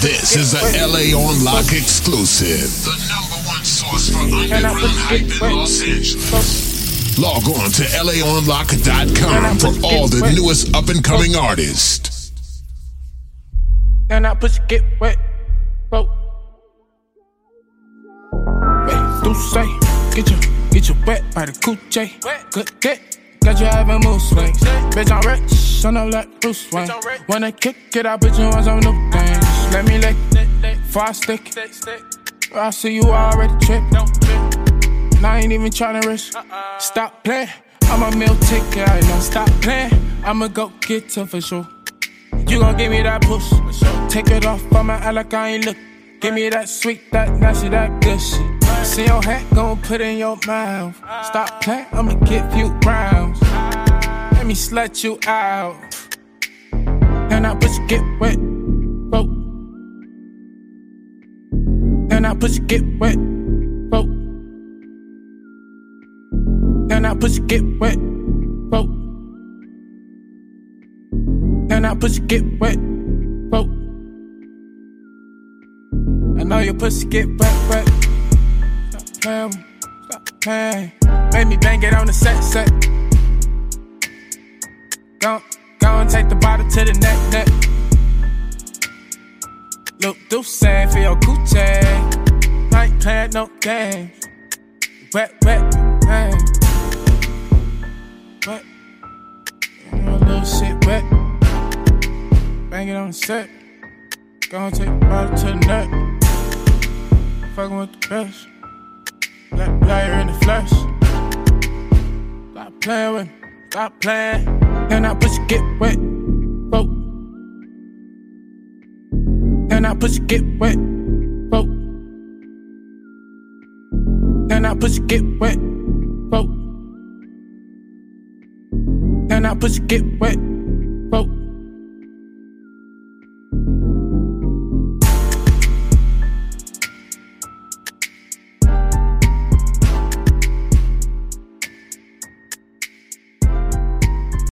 This is a LA on Lock exclusive. The number one source for underground hype in Los Angeles. Log on to laonlock.com for all the newest up and coming artists. And I push get wet. Whoa. Hey, do say, get your, get your wet by the coochie. Good get. Got you having mood swings. Bitch, I'm rich, on up like Bruce Wayne. Wanna kick it, I bet you want some new things. Let me lick, fast stick. I see you already tripped. And I ain't even tryna risk. Stop playing. I'm a meal ticket, I don't stop playing. I'ma go get her for sure. You gon' give me that push. Take it off, I'ma like I ain't look. Give me that sweet, that nasty, that good shit. See your hat, gon' put in your mouth. Stop playing, I'ma give you rounds. Let me slut you out. And I push get wet. I push get wet. Whoa. And I push get wet. Whoa. And I push get wet. Whoa. I know your pussy get wet, wet. Stop playing, stop playing. Make me bang it on the set, set. Go, go and take the bottle to the neck, neck. Look, do say for your coochie. Ain't playing no games. Wet, wet, bang. Wet. You a little shit wet. Bang it on the set. Go and take the bottle to the neck. Fucking with the best. Black player in the flesh. Stop playing with me. Stop playing. And I push get wet. Whoa. And I push get wet. Then that pussy get wet. Whoa. Then that pussy get wet. Whoa.